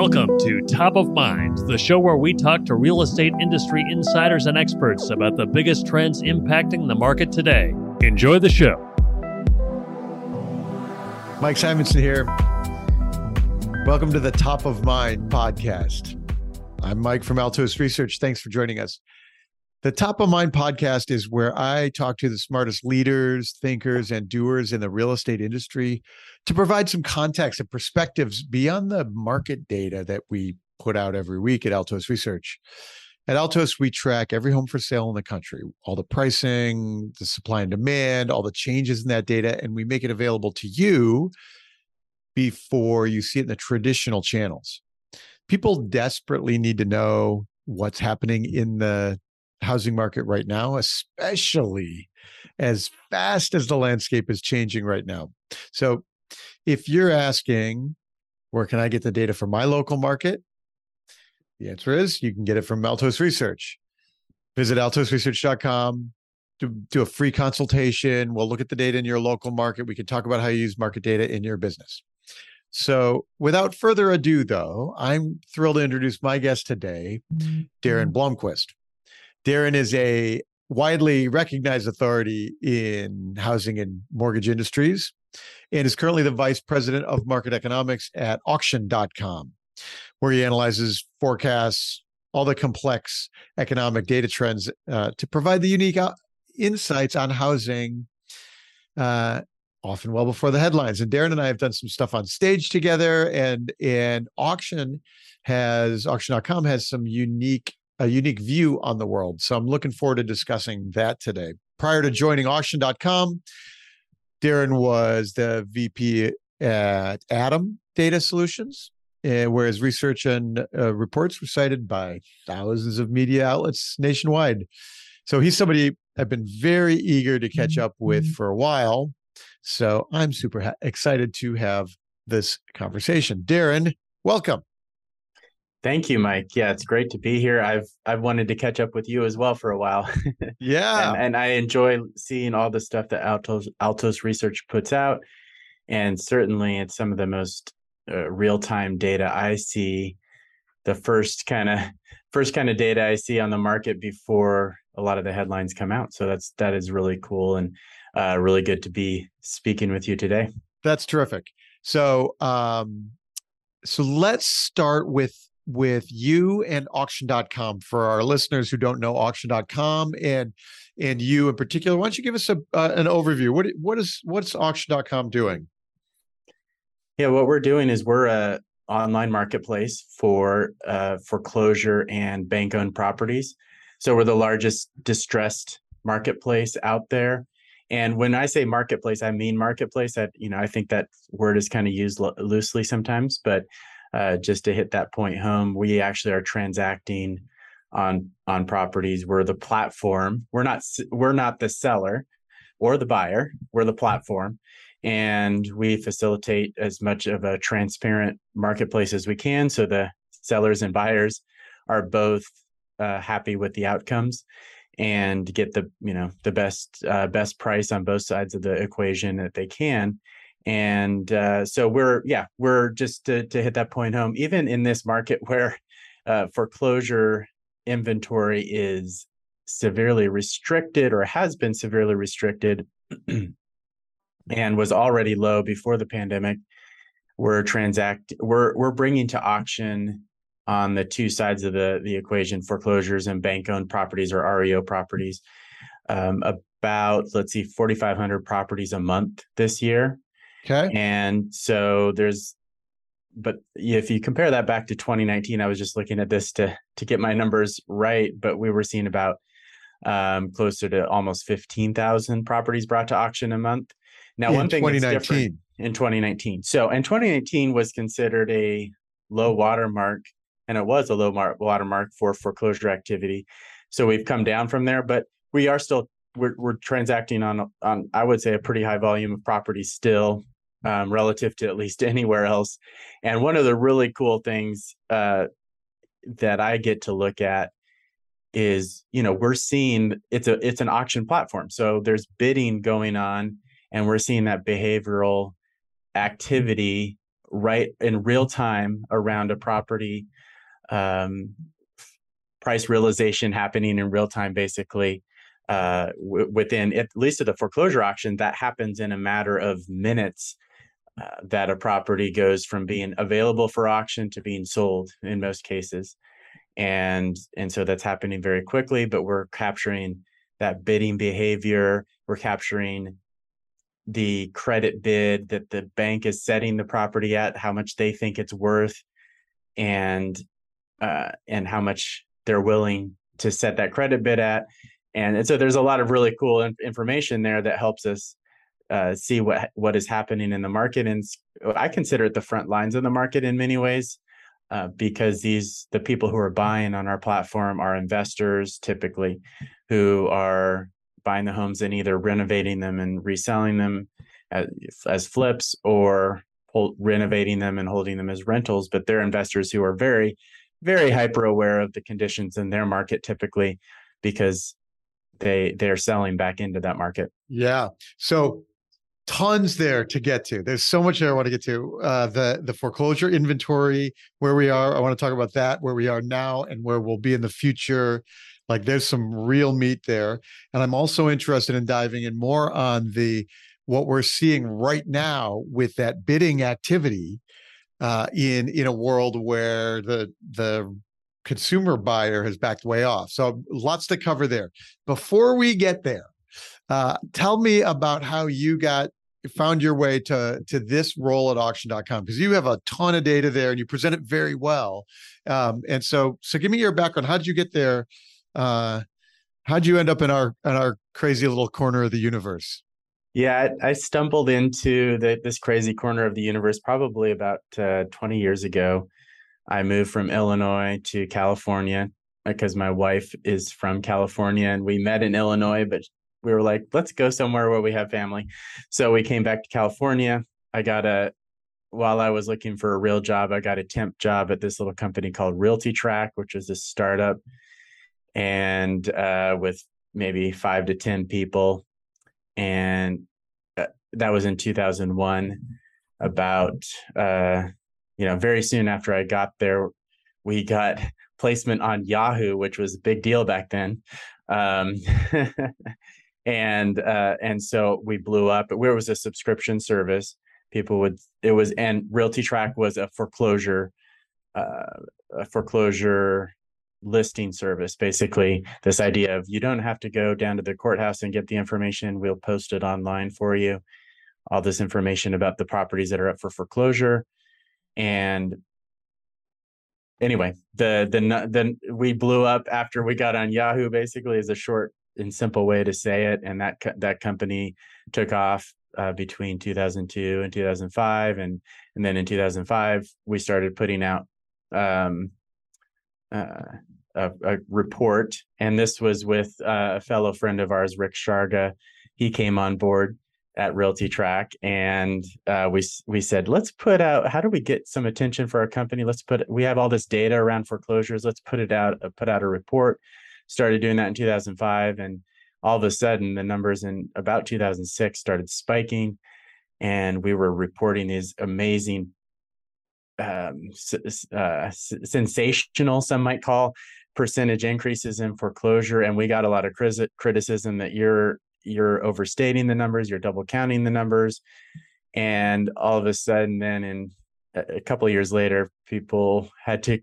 Welcome to Top of Mind, the show where we talk to real estate industry insiders and experts about the biggest trends impacting the market today. Enjoy the show. Mike Simonsen here. Welcome to the Top of Mind podcast. I'm Mike from Altos Research. Thanks for joining us. The Top of Mind podcast is where I talk to the smartest leaders, thinkers, and doers in the real estate industry to provide some context and perspectives beyond the market data that we put out every week at Altos Research. At Altos, we track every home for sale in the country, all the pricing, the supply and demand, all the changes in that data, and we make it available to you before you see it in the traditional channels. People desperately need to know what's happening in the housing market right now, especially as fast as the landscape is changing right now. So, if you're asking, where can I get the data for my local market? The answer is you can get it from Altos Research. Visit altosresearch.com, do, do a free consultation. We'll look at the data in your local market. We can talk about how you use market data in your business. So, without further ado, though, I'm thrilled to introduce my guest today, Daren mm-hmm. Blomquist. Daren is a widely recognized authority in housing and mortgage industries and is currently the vice president of market economics at auction.com, where he analyzes forecasts, all the complex economic data trends uh, to provide the unique uh, insights on housing, uh, often well before the headlines. And Daren and I have done some stuff on stage together, and and auction has auction.com has some unique a unique view on the world. So I'm looking forward to discussing that today. Prior to joining auction.com, Daren was the VP at ATTOM Data Solutions, uh, where his research and uh, reports were cited by thousands of media outlets nationwide. So he's somebody I've been very eager to catch up with mm-hmm. for a while. So I'm super ha- excited to have this conversation. Daren, welcome. Thank you, Mike. Yeah, it's great to be here. I've I've wanted to catch up with you as well for a while. yeah, and, and, I enjoy seeing all the stuff that Altos Altos Research puts out, and certainly it's some of the most uh, real time data I see. The first kind of first kind of data I see on the market before a lot of the headlines come out. So that's that is really cool and uh, really good to be speaking with you today. That's terrific. So um, so let's start with with you and auction.com for our listeners who don't know auction.com and and you in particular why don't you give us a uh, an overview? What what is what's auction.com doing? Yeah what we're doing is we're a online marketplace for uh, foreclosure and bank owned properties. So we're the largest distressed marketplace out there. And when i say marketplace i mean marketplace that you know i think that word is kind of used lo- loosely sometimes but uh, just to hit that point home, we actually are transacting on on properties. We're the platform. We're not we're not the seller or the buyer. We're the platform, and we facilitate as much of a transparent marketplace as we can, so the sellers and buyers are both uh, happy with the outcomes and get the you know the best uh, best price on both sides of the equation that they can and uh, so we're yeah we're just to, to, hit that point home even in this market where uh, foreclosure inventory is severely restricted or has been severely restricted and was already low before the pandemic we're transact we're we're bringing to auction on the two sides of the the equation foreclosures and bank owned properties or reo properties um, about let's see 4500 properties a month this year Okay. And so there's but if you compare that back to 2019, I was just looking at this to to get my numbers right, but we were seeing about um, closer to almost 15,000 properties brought to auction a month. Now, in one thing that's different in 2019. So, and 2019 was considered a low watermark, and it was a low mar- watermark for foreclosure activity. So we've come down from there, but we are still we're we're transacting on on I would say a pretty high volume of properties still um, relative to at least anywhere else. And one of the really cool things uh, that I get to look at is you know we're seeing it's a it's an auction platform so there's bidding going on and we're seeing that behavioral activity right in real time around a property um, price realization happening in real time basically uh, w- within at least at the foreclosure auction that happens in a matter of minutes uh, that a property goes from being available for auction to being sold in most cases. And and so that's happening very quickly but we're capturing that bidding behavior. We're capturing the credit bid that the bank is setting the property at how much they think it's worth and uh, and how much they're willing to set that credit bid at and, and so there's a lot of really cool in- information there that helps us uh, see what what is happening in the market and i consider it the front lines of the market in many ways uh, because these the people who are buying on our platform are investors typically who are buying the homes and either renovating them and reselling them as, as flips or hold, renovating them and holding them as rentals. But they're investors who are very very hyper aware of the conditions in their market typically because they they're selling back into that market yeah so tons there to get to. There's so much there I want to get to. Uh, the the foreclosure inventory, where we are. I want to talk about that, where we are now, and where we'll be in the future. Like there's some real meat there, and I'm also interested in diving in more on the what we're seeing right now with that bidding activity uh, in in a world where the the consumer buyer has backed way off. So lots to cover there. Before we get there, uh, tell me about how you got found your way to to this role at auction.com because you have a ton of data there and you present it very well. Um, and so so give me your background. How did you get there? Uh, how'd you end up in our in our crazy little corner of the universe? Yeah i, stumbled into the, this crazy corner of the universe probably about uh, 20 years ago i moved from illinois to california because my wife is from california and we met in illinois but we were like, let's go somewhere where we have family. So we came back to California. I got a, while I was looking for a real job, I got a temp job at this little company called RealtyTrac, which is a startup and uh, with maybe five to 10 people. And uh, that was in 2001. About, uh, you know, very soon after I got there, we got placement on Yahoo, which was a big deal back then. Um, and uh, and so we blew up. Where was a subscription service, people would it was and RealtyTrac was a foreclosure, uh, a foreclosure listing service. Basically, this idea of you don't have to go down to the courthouse and get the information. We'll post it online for you. All this information about the properties that are up for foreclosure, and anyway, the the the we blew up after we got on Yahoo. Basically, is a short and simple way to say it. And that that company took off uh, between 2002 and 2005, and and then in 2005 we started putting out um, uh, a, a, report, and this was with uh, a fellow friend of ours, Rick Sharga. He came on board at RealtyTrac, and uh, we we said, let's put out. How do we get some attention for our company? Let's put. We have all this data around foreclosures. Let's put it out. Uh, put out a report started doing that in 2005 and all of a sudden the numbers in about 2006 started spiking and we were reporting these amazing um, uh, sensational some might call percentage increases in foreclosure and we got a lot of criticism that you're you're overstating the numbers you're double counting the numbers and all of a sudden then in a couple years later people had to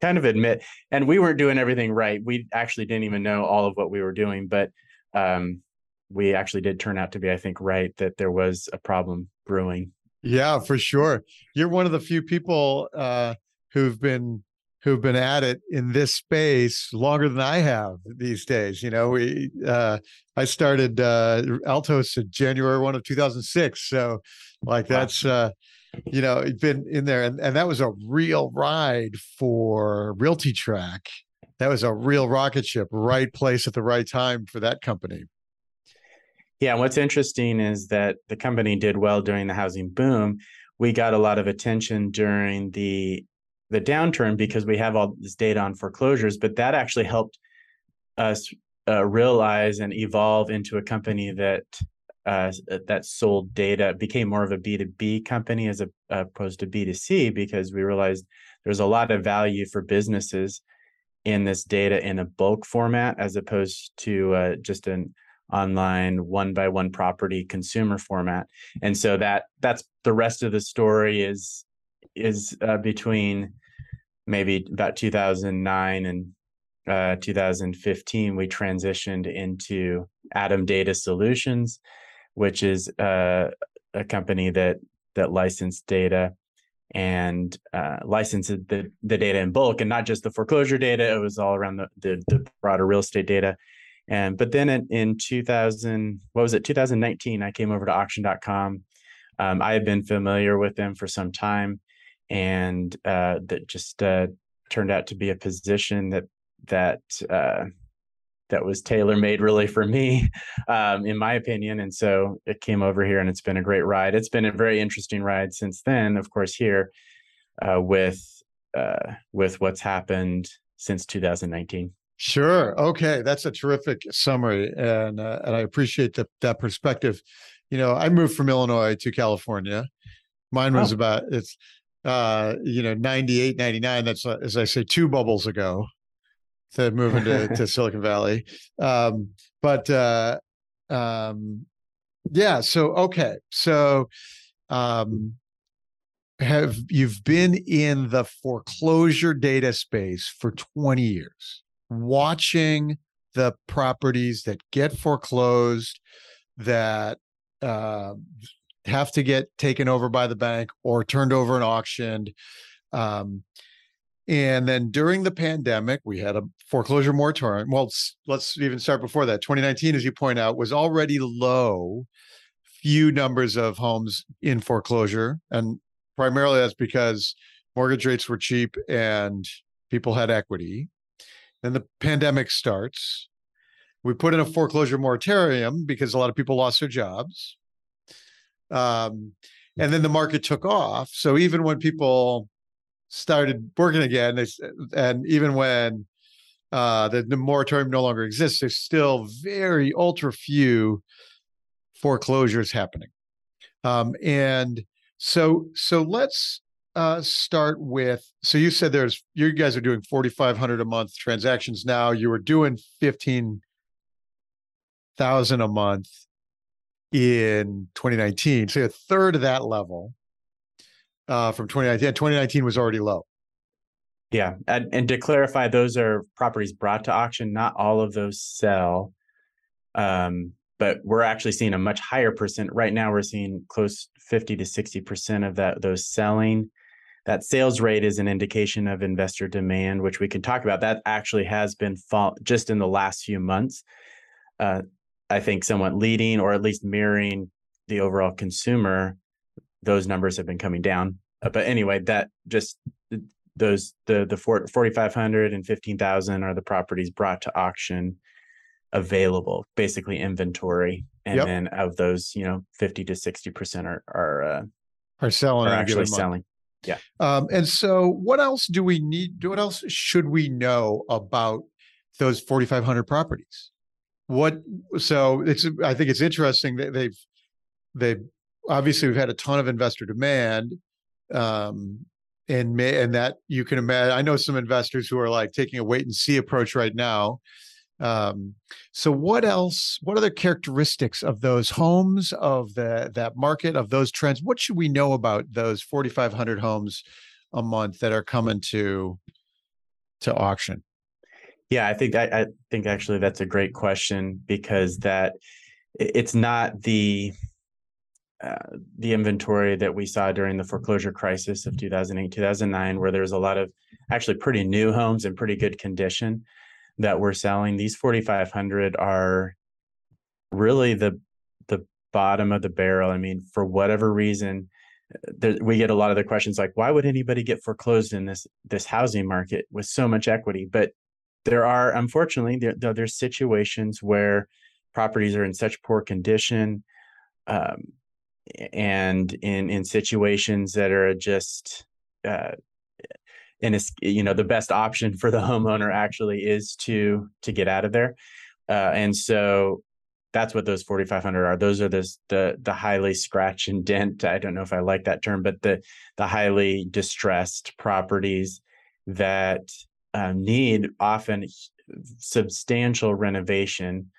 kind of admit, and we weren't doing everything right. We actually didn't even know all of what we were doing, but um, we actually did turn out to be, I think, right that there was a problem brewing. Yeah, for sure. You're one of the few people uh, who've been who've been at it in this space longer than I have these days. You know, we uh, I started uh, Altos in January one of 2006, so like that's uh, you know, been in there, and, and that was a real ride for RealtyTrac. That was a real rocket ship, right place at the right time for that company. Yeah, what's interesting is that the company did well during the housing boom. We got a lot of attention during the the downturn because we have all this data on foreclosures, but that actually helped us uh, realize and evolve into a company that uh, that sold data became more of a B2B company as opposed to B2C because we realized there's a lot of value for businesses in this data in a bulk format as opposed to uh, just an online one by one property consumer format. And so that that's the rest of the story is is uh, between maybe about 2009 and uh, 2015 we transitioned into ATTOM data solutions which is uh, a company that that licensed data and uh, licensed the, the data in bulk and not just the foreclosure data it was all around the, the, the broader real estate data. And but then in, in 2000 what was it? 2019 i came over to auction.com um, i had been familiar with them for some time and uh, that just uh, turned out to be a position that that uh, that was tailor made really for me, um, in my opinion. And so it came over here, and it's been a great ride. It's been a very interesting ride since then. Of course, here uh, with uh, with what's happened since 2019. Sure. Okay, that's a terrific summary, and uh, and I appreciate that that perspective. You know, I moved from Illinois to California. Mine was oh. about it's uh you know 98 99 that's uh, as i say two bubbles ago to move into to Silicon Valley. Um, but uh, um, yeah, so okay, so um, have you've been in the foreclosure data space for 20 years, watching the properties that get foreclosed that uh, have to get taken over by the bank or turned over and auctioned. Um, and then during the pandemic, we had a foreclosure moratorium. Well, let's even start before that. 2019, as you point out, was already low, few numbers of homes in foreclosure. And primarily that's because mortgage rates were cheap and people had equity. Then the pandemic starts. We put in a foreclosure moratorium because a lot of people lost their jobs. Um, and then the market took off. So even when people started working again. They, and even when uh, the, the moratorium no longer exists, there's still very ultra few foreclosures happening. Um, and so, so let's uh, start with. So you said there's you guys are doing 4,500 a month transactions now. You were doing 15,000 a month in 2019. So a third of that level uh, from 2019. 2019 was already low. Yeah, and, and, to clarify, those are properties brought to auction. Not all of those sell, um, but we're actually seeing a much higher percent. Right now, we're seeing close 50 to 60 percent of that those selling. That sales rate is an indication of investor demand, which we can talk about. That actually has been fall just in the last few months. Uh, I think somewhat leading or at least mirroring the overall consumer those numbers have been coming down. Uh, but anyway, that just those the the 4500 and 15000 are the properties brought to auction available basically inventory. And yep. then of those you know 50 to 60 percent are are uh, are selling are actually selling. Yeah. Um, and so what else do we need what else should we know about those 4500 properties what so it's i think it's interesting that they've they've obviously we've had a ton of investor demand um, and may, and that you can imagine i know some investors who are like taking a wait and see approach right now. Um, so what else what other characteristics of those homes of the that market of those trends what should we know about those 4500 homes a month that are coming to to auction yeah i think I, I think actually that's a great question because that it's not the uh, the inventory that we saw during the foreclosure crisis of 2008 2009 where there was a lot of actually pretty new homes in pretty good condition that we're selling. These 4500 are really the the bottom of the barrel. I mean for whatever reason there, we get a lot of the questions like why would anybody get foreclosed in this this housing market with so much equity? But there are unfortunately there, there's situations where properties are in such poor condition um, and in in situations that are just uh, and you know the best option for the homeowner actually is to to get out of there. Uh, and so that's what those 4500 are. Those are the the the highly scratch and dent. I don't know if i like that term but the the highly distressed properties that um, need often substantial renovation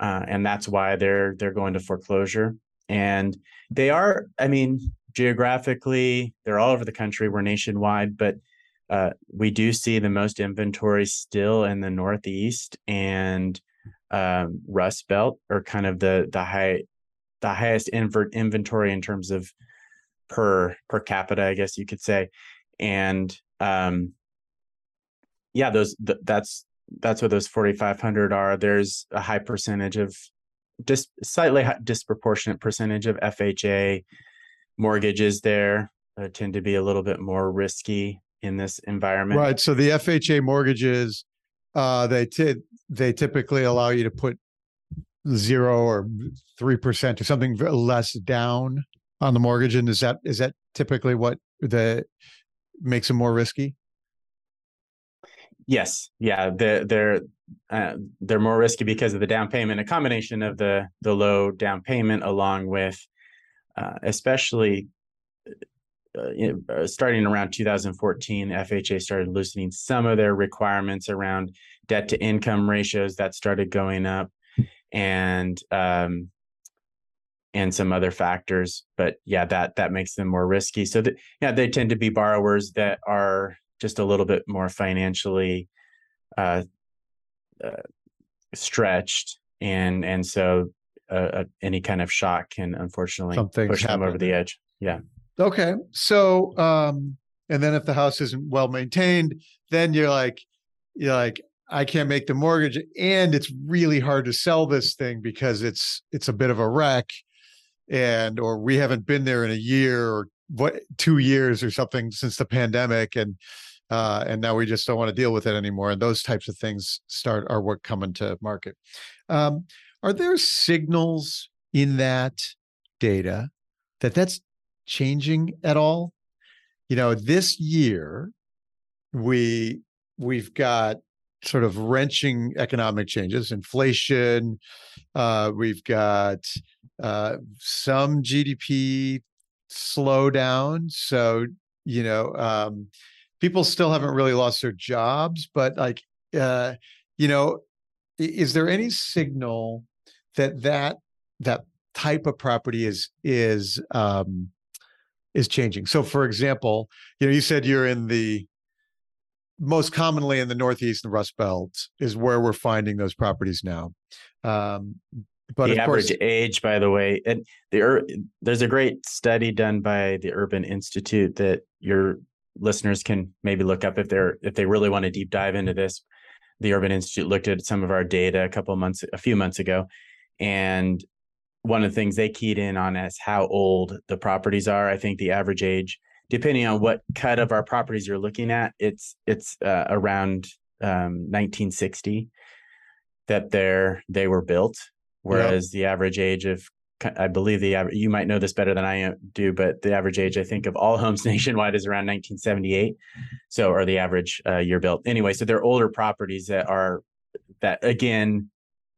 uh, and that's why they're they're going to foreclosure. And they are i mean geographically they're all over the country we're nationwide but uh, we do see the most inventory still in the northeast and um, Rust Belt or kind of the the high the highest invert inventory in terms of per per capita, I guess you could say, and um, yeah, those th- that's that's what those forty five hundred are. There's a high percentage of just slightly disproportionate percentage of FHA mortgages there uh, tend to be a little bit more risky in this environment. Right. So the FHA mortgages, uh, they t- they typically allow you to put zero or three percent or something less down on the mortgage, and is that is that typically what the makes them more risky? Yes, yeah, they're they're uh, they're more risky because of the down payment. A combination of the the low down payment, along with uh, especially uh, uh starting around 2014, FHA started loosening some of their requirements around debt to income ratios that started going up and um, and some other factors but yeah that that makes them more risky so yeah they tend to be borrowers that are just a little bit more financially uh, uh, stretched and and so uh, uh any kind of shock can unfortunately Something's push them over the edge. Yeah. Okay so um and then if the house isn't well maintained then you're like you're like I can't make the mortgage and it's really hard to sell this thing because it's it's a bit of a wreck and or we haven't been there in a year or what 2 years or something since the pandemic and uh, and now we just don't want to deal with it anymore and those types of things start are what come into market um, are there signals in that data that that's changing at all you know this year we we've got sort of wrenching economic changes, inflation. Uh, we've got uh, some GDP slowdown. So, you know, um, people still haven't really lost their jobs, but like, uh, you know, is there any signal that that that type of property is is um, is changing? So, for example, you know, you said you're in the most commonly in the Northeast and Rust Belt is where we're finding those properties now. Um, but the average course, age, by the way, and the there's a great study done by the Urban Institute that your listeners can maybe look up if they're if they really want to deep dive into this. The Urban Institute looked at some of our data a couple months, a few months ago, and one of the things they keyed in on is how old the properties are. I think the average age depending on what cut of our properties you're looking at, it's it's uh, around um, 1960 that they're they were built, whereas yep. the average age of I believe the you might know this better than I do, but the average age I think of all homes nationwide is around 1978. So, or the average uh, year built anyway. So they're older properties that are that again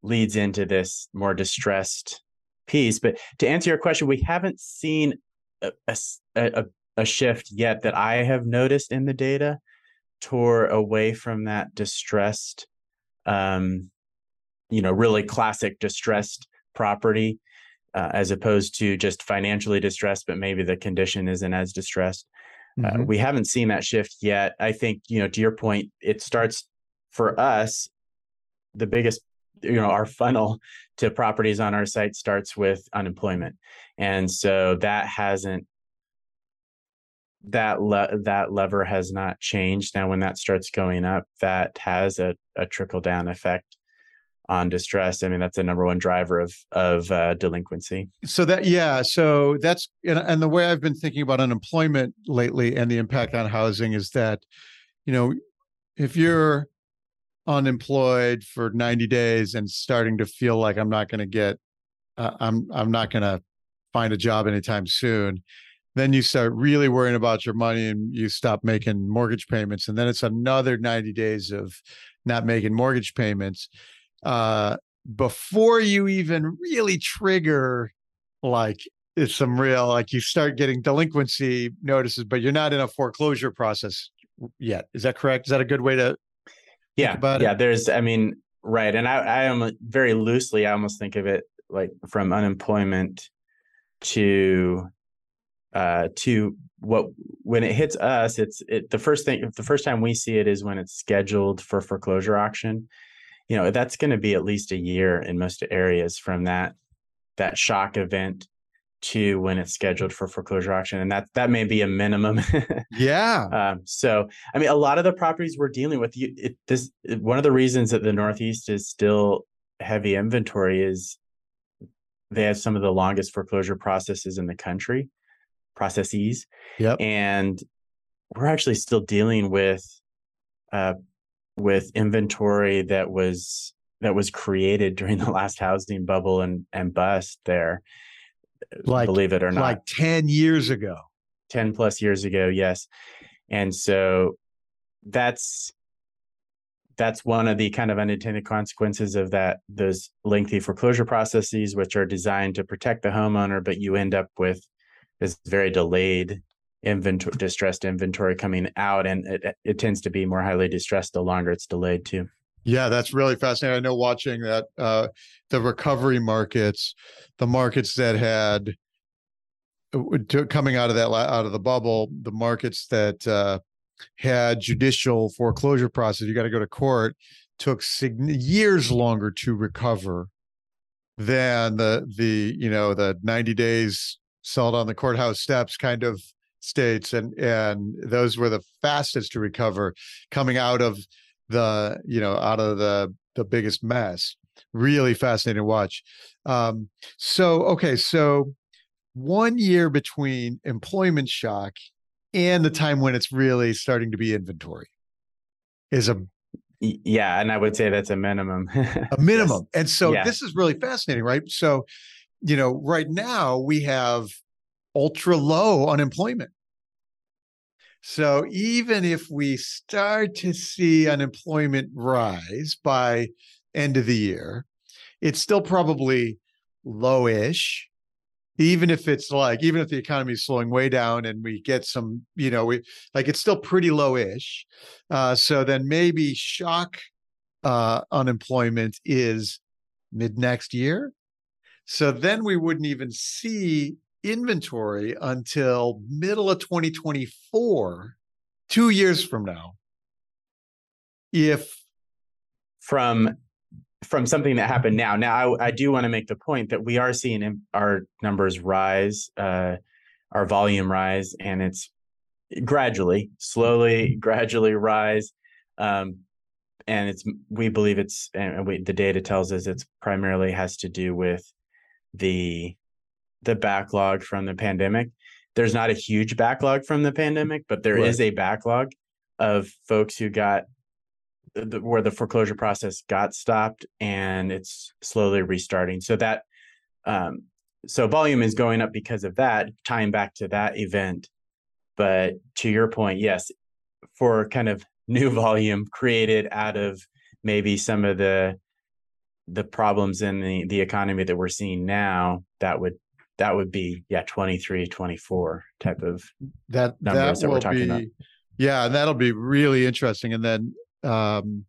leads into this more distressed piece. But to answer your question, we haven't seen a, a, a a shift yet that I have noticed in the data tore away from that distressed, um, you know, really classic distressed property, uh, as opposed to just financially distressed, but maybe the condition isn't as distressed. Uh, mm-hmm. Uh, we haven't seen that shift yet. I think, you know, to your point, it starts for us, the biggest you know our funnel to properties on our site starts with unemployment and so that hasn't that le- that lever has not changed. Now, when that starts going up, that has a, a trickle down effect on distress. I mean, that's the number one driver of of uh, delinquency. So that yeah, so that's and, and the way I've been thinking about unemployment lately and the impact on housing is that, you know, if you're unemployed for 90 days and starting to feel like I'm not going to get, uh, I'm I'm not going to find a job anytime soon then you start really worrying about your money and you stop making mortgage payments and then it's another 90 days of not making mortgage payments uh, before you even really trigger like it's some real like you start getting delinquency notices, but you're not in a foreclosure process yet. Is that correct? Is that a good way to yeah yeah? It? There's I mean right, and I I am very loosely I almost think of it like from unemployment to uh to what when it hits us it's it the first thing the first time we see it is when it's scheduled for foreclosure auction you know that's going to be at least a year in most areas from that that shock event to when it's scheduled for foreclosure auction and that that may be a minimum yeah um, so i mean a lot of the properties we're dealing with you it, this one of the reasons that the northeast is still heavy inventory is they have some of the longest foreclosure processes in the country processes yep. and we're actually still dealing with uh, with inventory that was that was created during the last housing bubble and and bust there like believe it or not. like 10 years ago. 10 plus years ago yes. And so that's that's one of the kind of unintended consequences of that those lengthy foreclosure processes which are designed to protect the homeowner but you end up with this very delayed inventory distressed inventory coming out and it, it tends to be more highly distressed the longer it's delayed too. Yeah that's really fascinating. I know watching that uh the recovery markets the markets that had coming out of that out of the bubble the markets that uh had judicial foreclosure process, you got to go to court, took years longer to recover than the the you know the 90 days sold on the courthouse steps kind of states and and those were the fastest to recover coming out of the you know out of the the biggest mess really fascinating to watch um so okay so one year between employment shock and the time when it's really starting to be inventory is a yeah and i would say that's a minimum a minimum yes. and so yeah. this is really fascinating right so you know right now we have ultra low unemployment. So even if we start to see unemployment rise by end of the year it's still probably lowish even if it's like even if the economy is slowing way down and we get some you know we like it's still pretty low-ish uh, so then maybe shock uh, unemployment is mid next year. So then we wouldn't even see inventory until middle of 2024 two years from now if from from something that happened now. Now, I, I do want to make the point that we are seeing our numbers rise, uh, our volume rise, and it's gradually, slowly, gradually rise. Um, and it's we believe it's and we, the data tells us it's primarily has to do with the the backlog from the pandemic. There's not a huge backlog from the pandemic, but there right. is a backlog of folks who got the, where the foreclosure process got stopped and it's slowly restarting. So that um, so volume is going up because of that, tying back to that event. But to your point, yes, for kind of new volume created out of maybe some of the the problems in the the economy that we're seeing now, that would that would be yeah 23 24 type of that numbers that, that we're talking be, about yeah that'll be really interesting and then um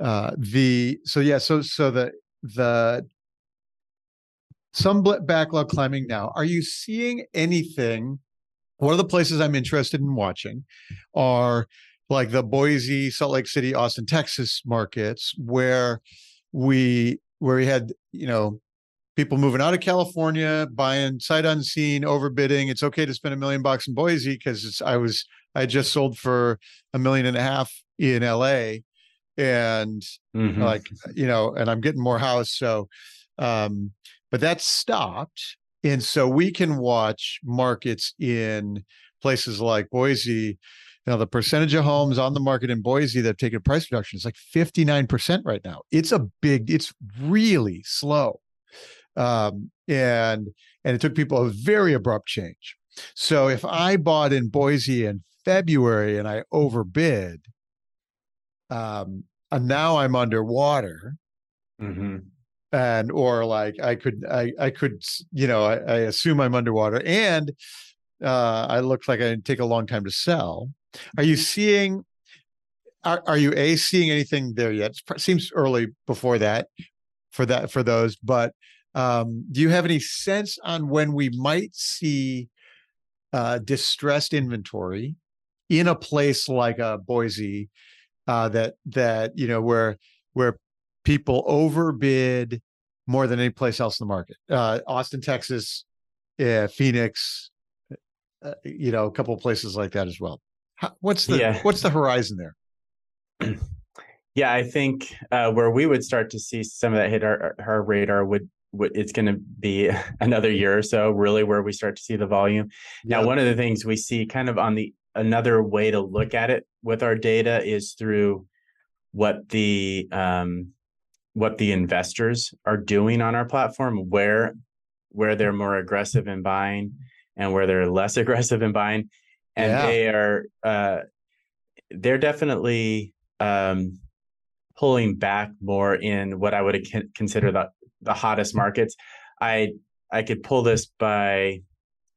uh the so yeah so so the the some backlog climbing now are you seeing anything one of the places i'm interested in watching are like the boise salt lake city austin texas markets where we where we had you know people moving out of california buying sight unseen overbidding. It's okay to spend a million bucks in boise because i was i just sold for a million and a half in LA and mm-hmm. like you know and I'm getting more house so um but that stopped. And so we can watch markets in places like Boise. Now, the percentage of homes on the market in Boise that have taken price reduction is like 59% right now. It's a big it's really slow um and and it took people a very abrupt change so if I bought in Boise in February and I overbid um, and now I'm underwater. Mm-hmm. and or like I could I I could you know I, I assume I'm underwater and uh, I look like I take a long time to sell. Are you seeing? Are, are you a seeing anything there yet? It seems early before that for that for those, but um, do you have any sense on when we might see uh, distressed inventory in a place like a uh, Boise uh, that that you know where where people overbid more than any place else in the market. Uh, Austin, Texas, uh, Phoenix, uh, you know, a couple of places like that as well. How, what's the yeah. what's the horizon there? yeah, I think uh, where we would start to see some of that hit our, our radar would, would it's going to be another year or so, really, where we start to see the volume. Now, one of the things we see kind of on the another way to look at it with our data is through what the um, what the investors are doing on our platform, where where they're more aggressive in buying and where they're less aggressive in buying, and yeah. they are uh, they're definitely um, pulling back more in what I would consider the the hottest markets. I I could pull this by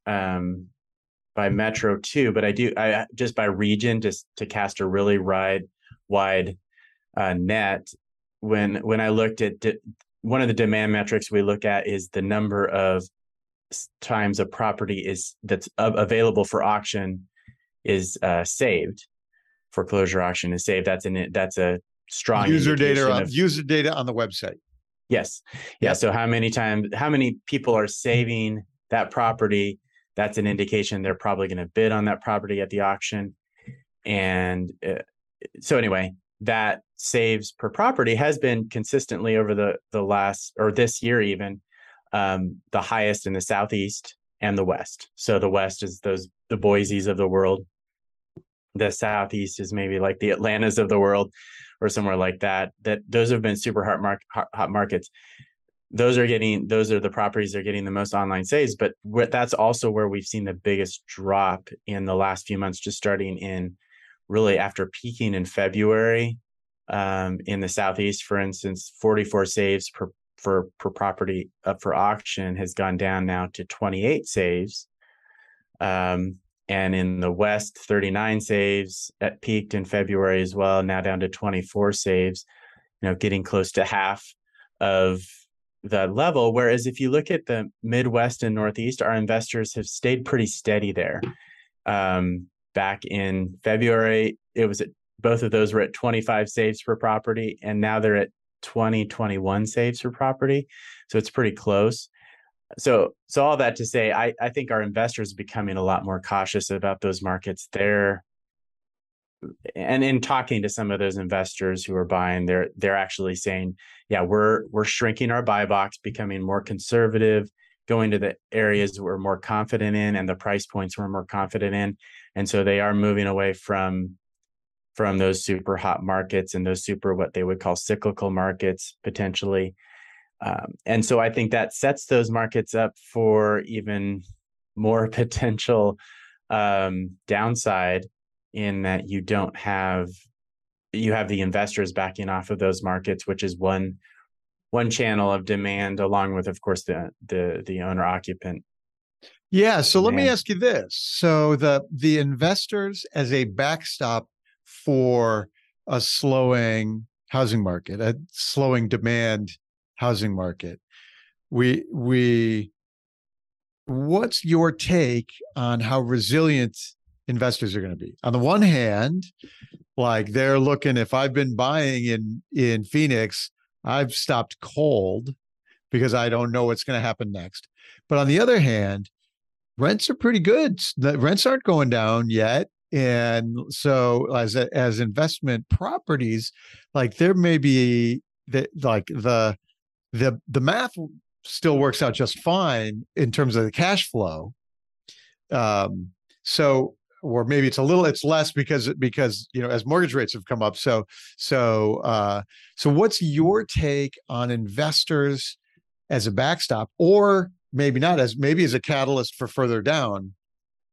um, by metro too, but I do I just by region just to cast a really wide wide uh, net. When when I looked at de- one of the demand metrics we look at is the number of times a property is that's available for auction is uh, saved. Foreclosure auction is saved. That's an that's a strong user data on of, user data on the website yes. Yeah so how many times how many people are saving that property? That's an indication they're probably going to bid on that property at the auction. And uh, so anyway that saves per property has been consistently over the the last or this year even um, the highest in the southeast and the west. So the west is those the Boise's of the world. The southeast is maybe like the Atlantas of the world, or somewhere like that. That those have been super hot, hot, hot markets. Those are getting those are the properties that are getting the most online saves. But that's also where we've seen the biggest drop in the last few months, just starting in really after peaking in February um, in the southeast, for instance, 44 saves per for per property up for auction has gone down now to 28 saves. Um, and in the west, 39 saves at peaked in February as well, now down to 24 saves, you know, getting close to half of the level. Whereas if you look at the Midwest and Northeast, our investors have stayed pretty steady there. Um, back in February, it was at both of those were at 25 saves per property, and now they're at 20, 21 saves per property. So it's pretty close. So, so all that to say, I, I think our investors are becoming a lot more cautious about those markets. They're and in talking to some of those investors who are buying, they're they're actually saying, yeah, we're we're shrinking our buy box, becoming more conservative, going to the areas we're more confident in and the price points we're more confident in. And so they are moving away from from those super hot markets and those super what they would call cyclical markets potentially. Um, and so I think that sets those markets up for even more potential um, downside in that you don't have you have the investors backing off of those markets, which is one one channel of demand, along with, of course, the the the owner occupant. Yeah. So demand. let me ask you this: so the the investors as a backstop for a slowing housing market, a slowing demand housing market. We we what's your take on how resilient investors are going to be? On the one hand, like they're looking if I've been buying in in Phoenix, I've stopped cold because I don't know what's going to happen next. But on the other hand, rents are pretty good. The rents aren't going down yet and so as as investment properties like there may be that like the the the math still works out just fine in terms of the cash flow um so or maybe it's a little it's less because because you know as mortgage rates have come up so so uh so what's your take on investors as a backstop or maybe not as maybe as a catalyst for further down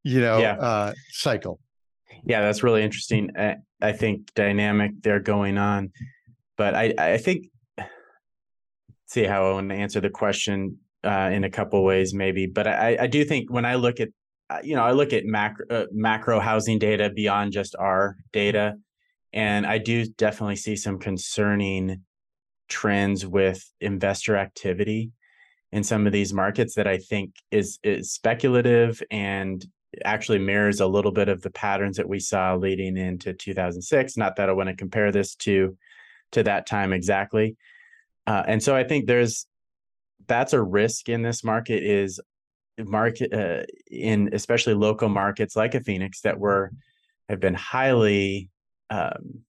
you know yeah. uh cycle yeah, that's really interesting. I, I think dynamic there going on, but I I think see how I want to answer the question uh, in a couple ways, maybe. But I, I do think when I look at, uh, you know, I look at macro uh, macro housing data beyond just our data, and I do definitely see some concerning trends with investor activity in some of these markets that I think is is speculative and actually mirrors a little bit of the patterns that we saw leading into 2006. Not that I want to compare this to to that time exactly. Uh, and so I think there's that's a risk in this market is market uh, in especially local markets like a Phoenix that were have been highly um,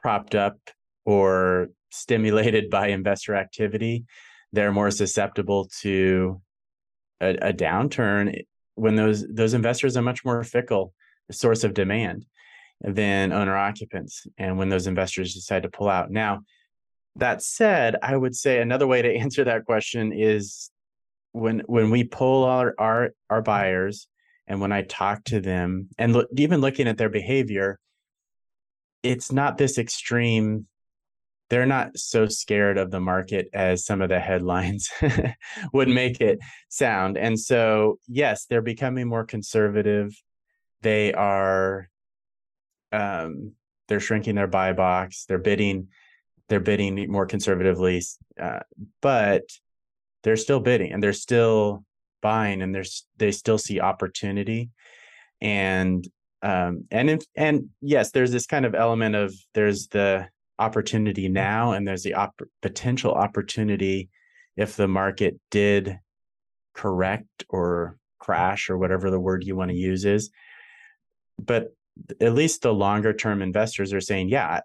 propped up or stimulated by investor activity. They're more susceptible to a, a downturn when those those investors are much more fickle source of demand than owner occupants and when those investors decide to pull out now that said i would say another way to answer that question is when when we poll our our, our buyers and when i talk to them and look, even looking at their behavior it's not this extreme they're not so scared of the market as some of the headlines would make it sound. And so, yes, they're becoming more conservative. They are, um, they're shrinking their buy box. They're bidding, they're bidding more conservatively, uh, but they're still bidding and they're still buying, and there's they still see opportunity. And um, and if, and yes, there's this kind of element of there's the opportunity now and there's the op- potential opportunity if the market did correct or crash or whatever the word you want to use is but at least the longer term investors are saying yeah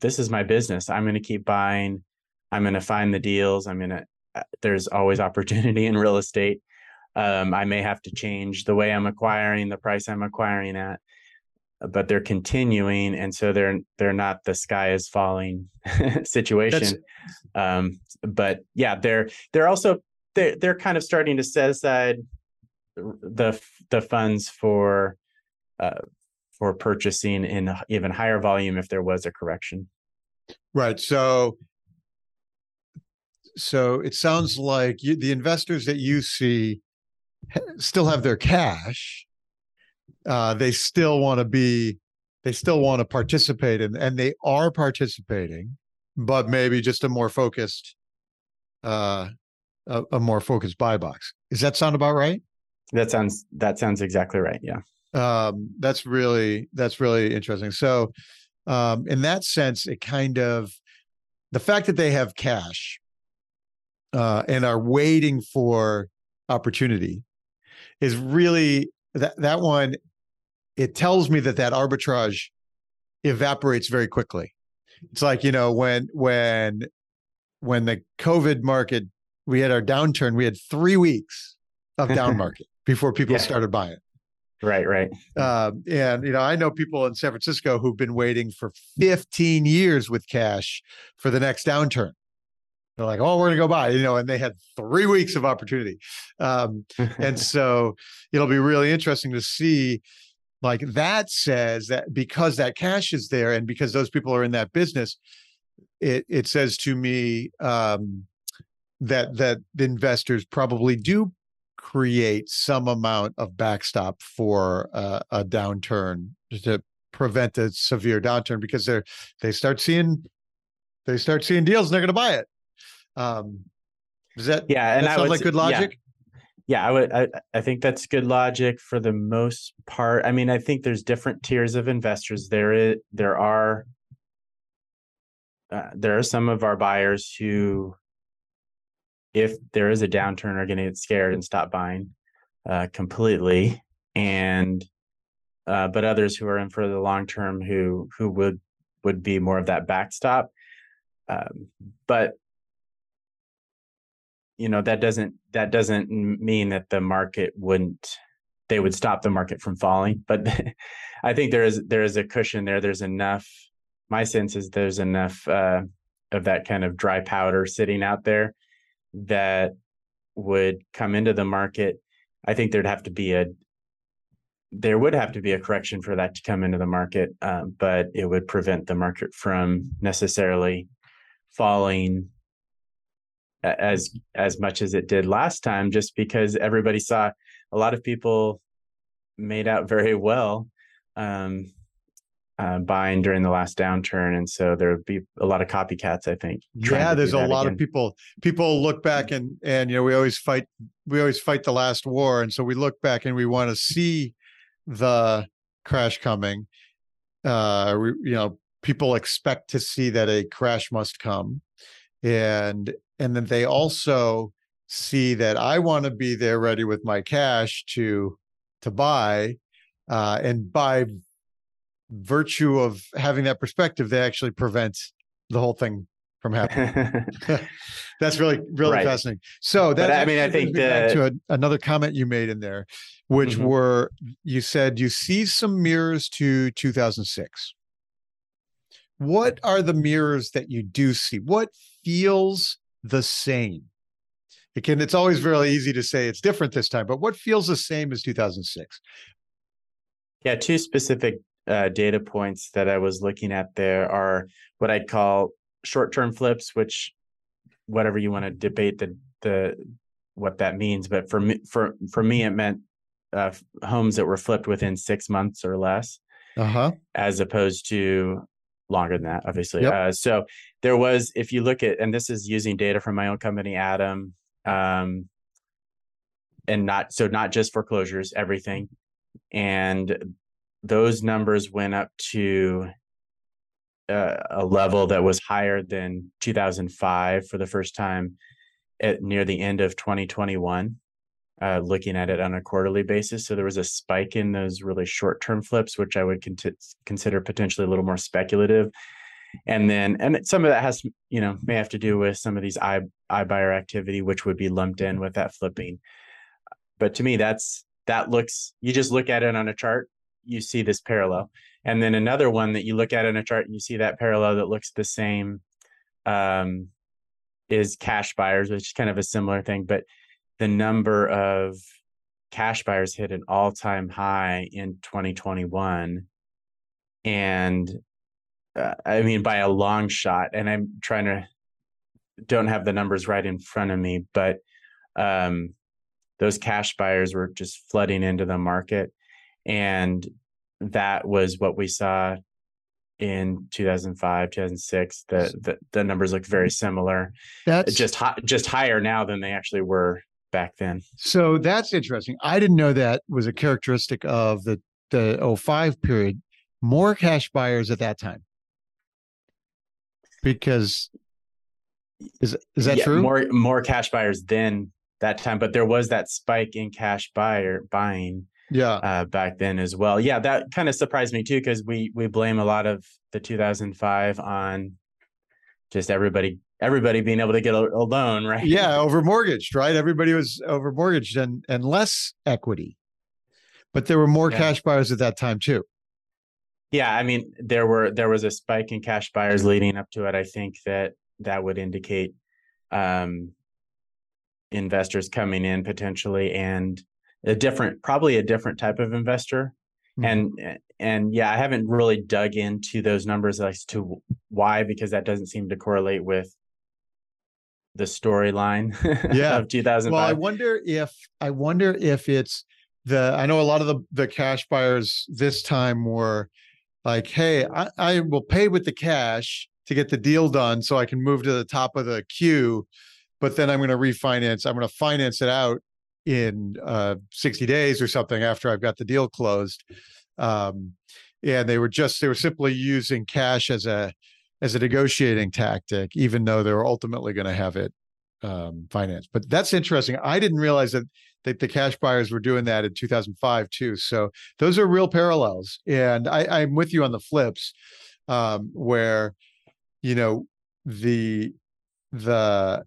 this is my business. I'm going to keep buying. I'm going to find the deals. I'm going to uh, there's always opportunity in real estate. Um, i may have to change the way i'm acquiring the price i'm acquiring at but they're continuing and so they're they're not the sky is falling situation. Um, but yeah they're they're also they're, they're kind of starting to set aside the the funds for uh, for purchasing in even higher volume if there was a correction right so so it sounds like you, the investors that you see still have their cash uh, they still want to be, they still want to participate, in, and they are participating, but maybe just a more focused, uh, a, a more focused buy box. Does that sound about right? That sounds that sounds exactly right. Yeah. Um, that's really that's really interesting. So, um, in that sense, it kind of the fact that they have cash uh, and are waiting for opportunity is really that that one it tells me that that arbitrage evaporates very quickly. It's like, you know, when when when the COVID market we had our downturn, we had 3 weeks of down market before people yeah. started buying. Right, right. Um, and you know, I know people in San Francisco who've been waiting for 15 years with cash for the next downturn. They're like, "Oh, we're gonna go buy," you know, and they had three weeks of opportunity. Um, and so it'll be really interesting to see like that says that because that cash is there and because those people are in that business it it says to me um, that that the investors probably do create some amount of backstop for uh, a downturn to prevent a severe downturn because they're they start seeing they start seeing deals and they're going to buy it. Um does that yeah and that sound like good logic? Yeah i would I, I think that's good logic for the most part. I mean i think there's different tiers of investors. There is there are uh, there are some of our buyers who if there is a downturn are going to get scared and stop buying uh, completely. And uh, but others who are in for the long term who who would would be more of that backstop um, but you know that doesn't that doesn't mean that the market wouldn't they would stop the market from falling. But i think there is there is a cushion there. There's enough my sense is there's enough uh, of that kind of dry powder sitting out there that would come into the market i think there'd have to be a there would have to be a correction for that to come into the market um, but it would prevent the market from necessarily falling as as much as it did last time just because everybody saw a lot of people made out very well um, uh, buying during the last downturn, and so there would be a lot of copycats. I think. Yeah, there's a lot again. of people. People look back and and you know we always fight. We always fight the last war, and so we look back and we want to see the crash coming. Uh, we, you know, people expect to see that a crash must come, and and then they also see that I want to be there ready with my cash to to buy uh, and by virtue of having that perspective they actually prevent the whole thing from happening. That's really really right. fascinating. So that i mean i think the... to a, another comment you made in there which mm-hmm. were you said you see some mirrors to 2006 what are the mirrors that you do see? What feels the same? Can it's always really easy to say it's different this time but what feels the same as 2006 yeah two specific uh, data points that i was looking at there are what i'd call short-term flips which whatever you want to debate the the what that means but for me for for me it meant uh, homes that were flipped within six months or less uh-huh. as opposed to longer than that obviously yep. uh, so there was if you look at and this is using data from my own company ATTOM um, and not so not just foreclosures, everything. And those numbers went up to uh, a level that was higher than 2005 for the first time at near the end of 2021 uh, looking at it on a quarterly basis. So there was a spike in those really short term flips which i would con- consider potentially a little more speculative. And then and some of that has you know may have to do with some of these i buyer activity which would be lumped in with that flipping. But to me that's that looks you just look at it on a chart you see this parallel and then another one that you look at in a chart and you see that parallel that looks the same um, is cash buyers which is kind of a similar thing but the number of cash buyers hit an all-time high in 2021 and uh, I mean, by a long shot. And I'm trying to don't have the numbers right in front of me, but um, those cash buyers were just flooding into the market, and that was what we saw in 2005 2006 the, the the numbers look very mm-hmm. similar. That's just high, just higher now than they actually were back then. So that's interesting. I didn't know that was a characteristic of the the 05 period. More cash buyers at that time. Because is is that yeah, true? More more cash buyers than that time, but there was that spike in cash buyer buying yeah. uh, back then as well. Yeah that kind of surprised me too because we we blame a lot of the 2005 on just everybody everybody being able to get a, a loan right? Yeah over mortgaged right? Everybody was over mortgaged and and less equity. But there were more yeah. cash buyers at that time too. Yeah, I mean there were there was a spike in cash buyers leading up to it. I think that that would indicate um, investors coming in potentially and a different probably a different type of investor. Mm-hmm. And and yeah, I haven't really dug into those numbers as to why because that doesn't seem to correlate with the storyline yeah. of 2005. Well, I wonder if I wonder if it's the I know a lot of the the cash buyers this time were like, hey, I, I will pay with the cash to get the deal done so I can move to the top of the queue, but then I'm going to refinance. I'm going to finance it out in uh, 60 days or something after I've got the deal closed. Um, and they were just they were simply using cash as a as a negotiating tactic, even though they were ultimately going to have it um, financed. But that's interesting. I didn't realize that that the cash buyers were doing that in 2005 too. So those are real parallels. And I, I'm with you on the flips, um, where you know the the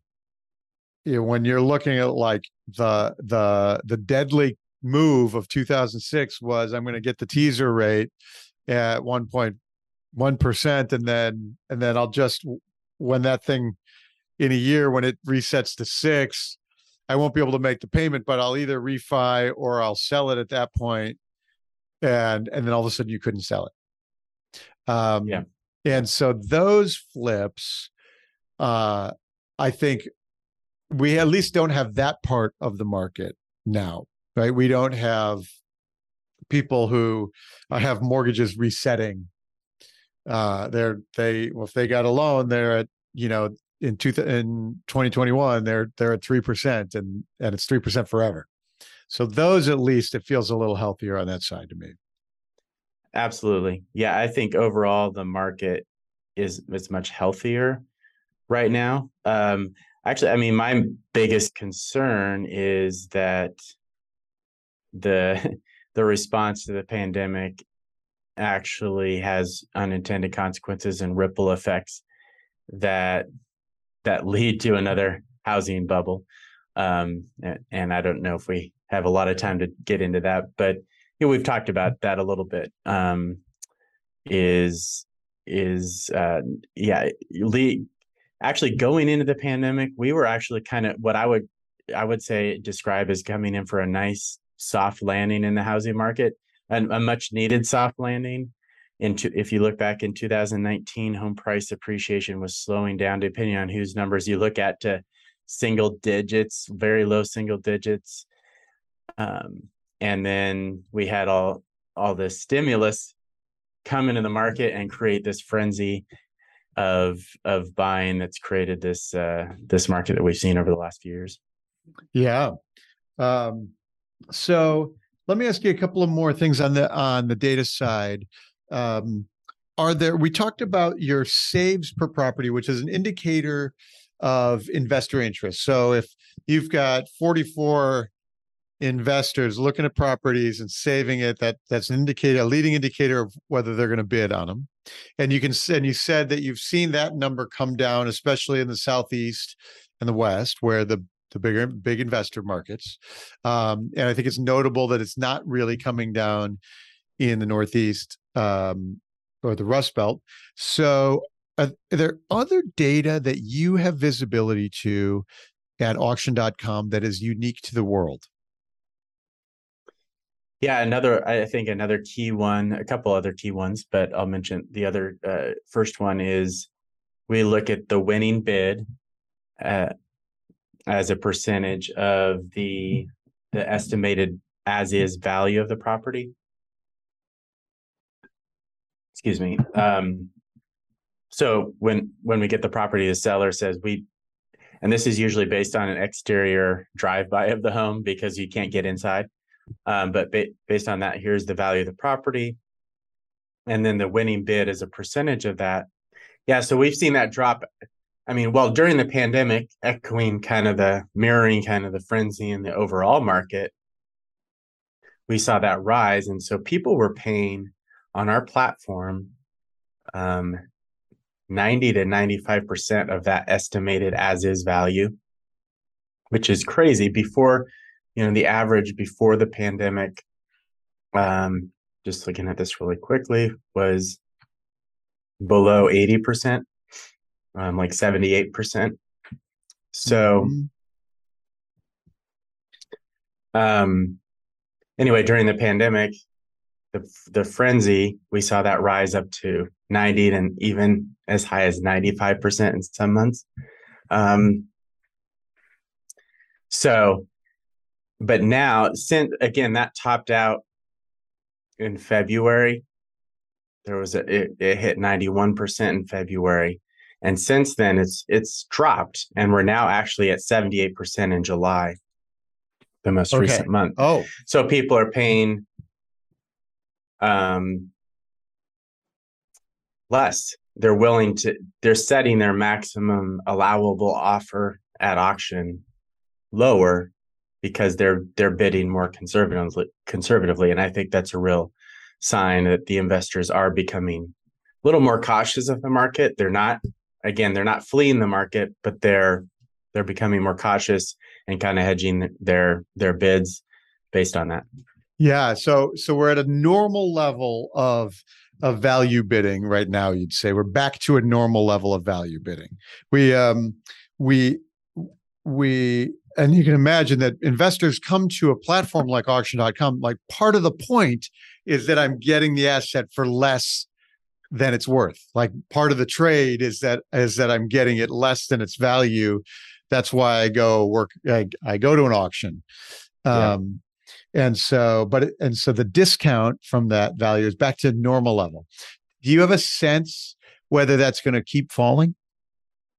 you know, when you're looking at like the the the deadly move of 2006 was I'm going to get the teaser rate at 1.1 percent, and then and then I'll just when that thing in a year when it resets to six I won't be able to make the payment, but I'll either refi or I'll sell it at that point, and and then all of a sudden you couldn't sell it. Um, yeah. And so those flips, uh, I think, we at least don't have that part of the market now, right? We don't have people who have mortgages resetting. Uh, they're they well, if they got a loan, they're at you know in two in 2021 they're they're at three percent and and it's three percent forever. So those at least it feels a little healthier on that side to me. Absolutely, yeah. I think overall the market is is much healthier right now. Um, actually, I mean, my biggest concern is that the the response to the pandemic actually has unintended consequences and ripple effects that that lead to another housing bubble. Um, and, I don't know if we have a lot of time to get into that, but you know, we've talked about that a little bit. Um, is is uh, yeah, lead, actually going into the pandemic, we were actually kind of what I would I would say describe as coming in for a nice soft landing in the housing market, and a much needed soft landing. Into if you look back in 2019, home price appreciation was slowing down, depending on whose numbers you look at, to single digits, very low single digits. Um, and then we had all all this stimulus come into the market and create this frenzy of of buying that's created this uh, this market that we've seen over the last few years. Yeah. Um, so let me ask you a couple of more things on the on the data side. Um, are there? We talked about your saves per property, which is an indicator of investor interest. So if you've got 44 investors looking at properties and saving it, that that's an indicator, a leading indicator of whether they're going to bid on them. And you can and you said that you've seen that number come down, especially in the southeast and the west, where the the bigger big investor markets. Um, and I think it's notable that it's not really coming down in the Northeast um, or the Rust Belt. So, are, are there other data that you have visibility to at auction.com that is unique to the world? Yeah, another, I think another key one, a couple other key ones, but I'll mention the other uh, first one is we look at the winning bid uh, as a percentage of the the estimated as is value of the property. Excuse me. Um, so when when we get the property, the seller says we, and this is usually based on an exterior drive by of the home because you can't get inside. Um, but ba- based on that, here's the value of the property, and then the winning bid is a percentage of that. Yeah, so we've seen that drop I mean, well, during the pandemic, echoing kind of the mirroring kind of the frenzy in the overall market, we saw that rise. And so people were paying on our platform um, 90 to 95% of that estimated as is value, which is crazy. Before, you know, the average before the pandemic, um, just looking at this really quickly, was below 80% um, like 78%. So, mm-hmm. um, anyway, during the pandemic, the, the frenzy, we saw that rise up to 90 and even as high as 95% in some months. Um, so, but now, since again, that topped out in February, there was a, it, it hit 91% in February and since then it's it's dropped and we're now actually at 78% in July the most okay. recent month. Oh. So people are paying um less. They're willing to they're setting their maximum allowable offer at auction lower because they're they're bidding more conservatively conservatively and I think that's a real sign that the investors are becoming a little more cautious of the market. They're not again, they're not fleeing the market, but they're they're becoming more cautious and kind of hedging their their bids based on that. Yeah, so so we're at a normal level of of value bidding right now. You'd say we're back to a normal level of value bidding. We um we we and you can imagine that investors come to a platform like auction.com like part of the point is that I'm getting the asset for less than it's worth. Like part of the trade is that is that I'm getting it less than its value That's why I go work. I, I go to an auction. Um, yeah. And so, but and so the discount from that value is back to normal level. Do you have a sense whether that's going to keep falling,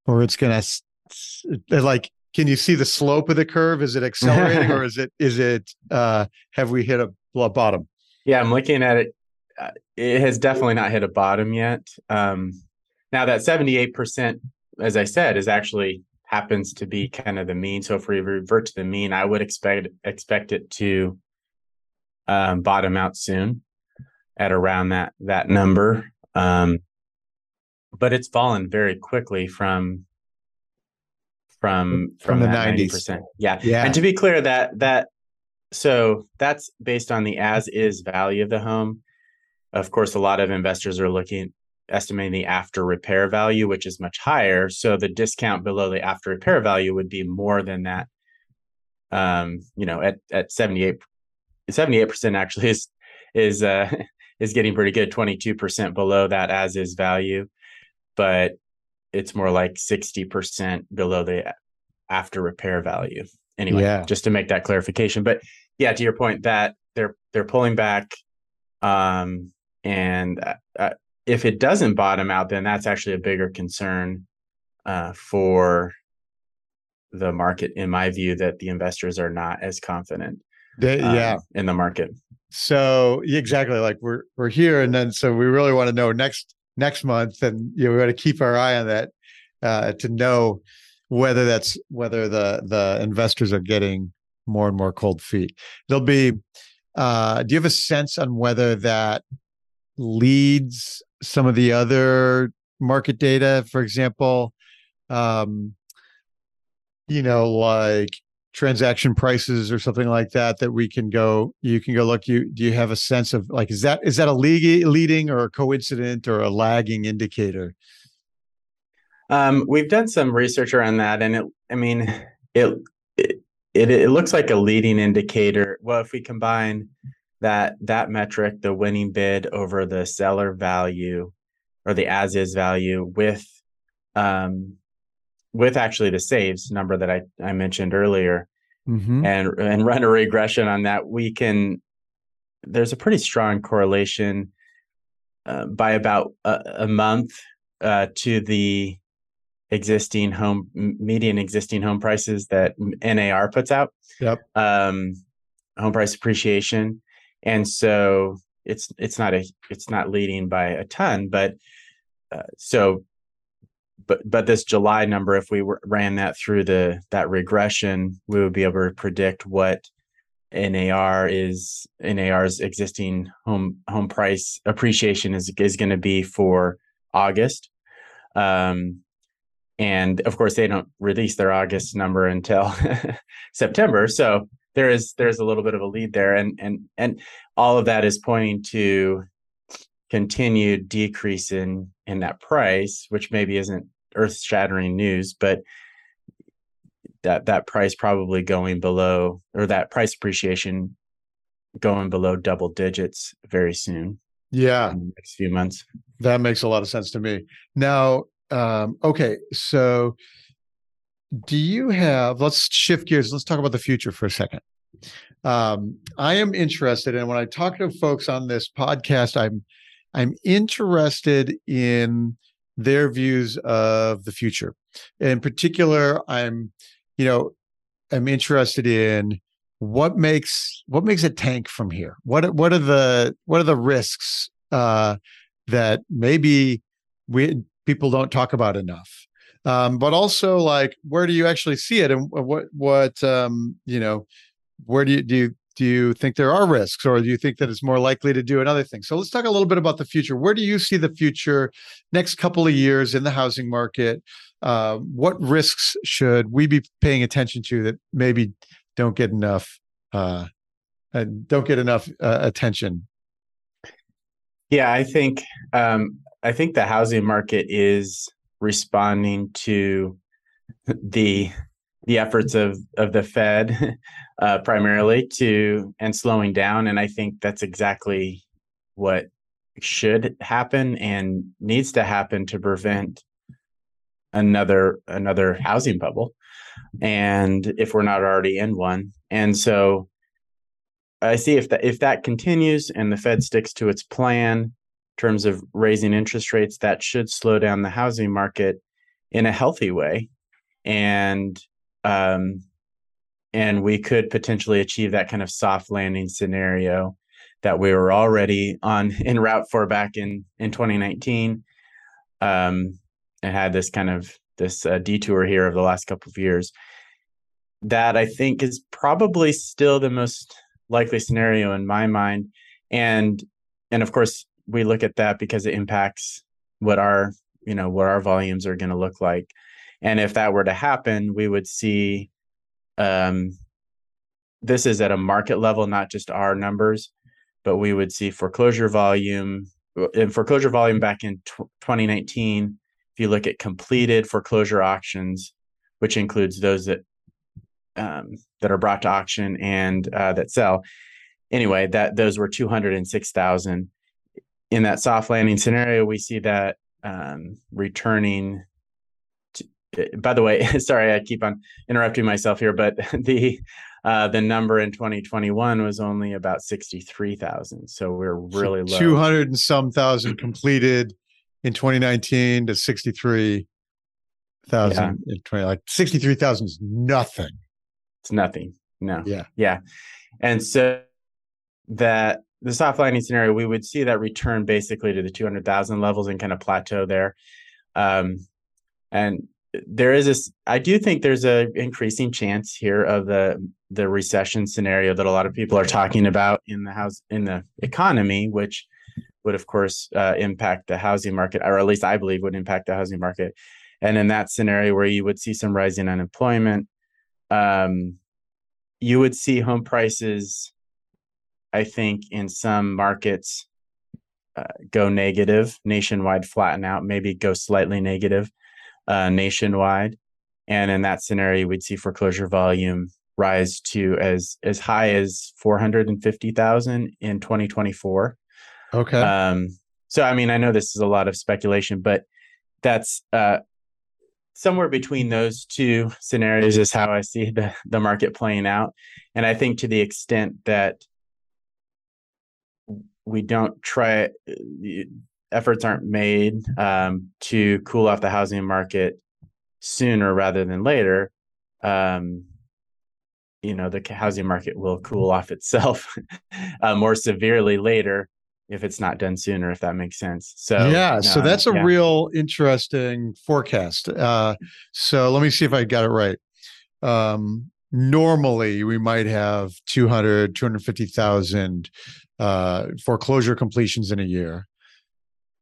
or it's going to like? Can you see the slope of the curve? Is it accelerating, or is it is it? uh Have we hit a, bottom? Yeah, I'm looking at it. Uh, it has definitely not hit a bottom yet. Um, now that 78%, as I said, is actually happens to be kind of the mean. So if we revert to the mean, I would expect expect it to um, bottom out soon at around that that number. Um, but it's fallen very quickly from from from, from the 90%. Yeah. yeah. And to be clear that that so that's based on the as is value of the home. Of course, a lot of investors are looking estimating the after repair value, which is much higher. So the discount below the after repair value would be more than that. Um, you know, at at 78 78% actually is is uh is getting pretty good, 22% below that as is value. But it's more like 60% below the after repair value. Anyway, yeah. just to make that clarification. But yeah, to your point that they're they're pulling back um and uh, uh if it doesn't bottom out, then that's actually a bigger concern uh, for the market, in my view, that the investors are not as confident. They, um, yeah, in the market. So exactly, like we're we're here, and then so we really want to know next next month, and you know we want to keep our eye on that uh, to know whether that's whether the the investors are getting more and more cold feet. There'll be. Uh, do you have a sense on whether that leads some of the other market data, for example, um, you know, like transaction prices or something like that, that we can go, you can go look. You do you have a sense of like is that is that a lead, leading or a coincident or a lagging indicator? Um, we've done some research around that, and it, I mean, it, it it it looks like a leading indicator. Well, if we combine that that metric, the winning bid over the seller value or the as is value with um with actually the saves number that I, I mentioned earlier mm-hmm. and and run a regression on that, we can there's a pretty strong correlation uh, by about a, a month uh, to the existing home median existing home prices that NAR puts out. Yep. Um, home price appreciation and so it's it's not a it's not leading by a ton but uh, so but but this july number if we were, ran that through the that regression we would be able to predict what NAR is NAR's existing home home price appreciation is is going to be for august. Um and of course they don't release their august number until september. So there is there's a little bit of a lead there. And and and all of that is pointing to continued decrease in in that price which maybe isn't earth-shattering news but that that price probably going below or that price appreciation going below double digits very soon yeah. next few months. That makes a lot of sense to me. Now um okay so do you have let's shift gears let's talk about the future for a second. Um, i am interested and when i talk to folks on this podcast i'm i'm interested in their views of the future. In particular i'm you know i'm interested in what makes what makes a tank from here? What what are the what are the risks uh that maybe we people don't talk about enough? Um, but also like where do you actually see it? And what what um, you know where do you do you do you think there are risks or do you think that it's more likely to do another thing? So let's talk a little bit about the future. Where do you see the future next couple of years in the housing market? Uh, what risks should we be paying attention to that maybe don't get enough uh, don't get enough uh, attention? Yeah i think um, i think the housing market is responding to the the efforts of of the Fed uh, primarily to and slowing down, and I think that's exactly what should happen and needs to happen to prevent another another housing bubble. and if we're not already in one. And so I see if that if that continues and the Fed sticks to its plan in terms of raising interest rates, that should slow down the housing market in a healthy way, and um, and we could potentially achieve that kind of soft landing scenario that we were already on in route for back in in 2019 um and had this kind of this uh, detour here of the last couple of years. That i think is probably still the most likely scenario in my mind. And and of course we look at that because it impacts what our you know what our volumes are going to look like. And if that were to happen we would see um this is at a market level not just our numbers but we would see foreclosure volume and foreclosure volume back in t- 2019 if you look at completed foreclosure auctions which includes those that um, that are brought to auction and uh, that sell. Anyway that those were 206000 in that soft landing scenario we see that um, returning by the way sorry i keep on interrupting myself here but the uh, the number in 2021 was only about 63,000. So we're really so low. 200 and some thousand completed in 2019 to 63,000 yeah. in 20 like 63,000 is nothing. It's nothing. No. Yeah. Yeah. And so that the soft landing scenario, we would see that return basically to the 200,000 levels and kind of plateau there. Um, and there is this i do think there's a increasing chance here of the the recession scenario that a lot of people are talking about in the house in the economy which would of course uh, impact the housing market or at least i believe would impact the housing market. And in that scenario where you would see some rising unemployment um, you would see home prices i think in some markets uh, go negative nationwide flatten out maybe go slightly negative uh, nationwide. And in that scenario, we'd see foreclosure volume rise to as as high as 450,000 in 2024. Okay. Um, so I mean, I know this is a lot of speculation, but that's uh, somewhere between those two scenarios is how I see the the market playing out. And I think to the extent that we don't try efforts aren't made um, to cool off the housing market sooner rather than later, um, you know, the housing market will cool off itself uh, more severely later if it's not done sooner, if that makes sense. So, yeah, so that's a yeah. real interesting forecast. Uh, so let me see if I got it right. Um, normally we might have 200 250,000 uh, foreclosure completions in a year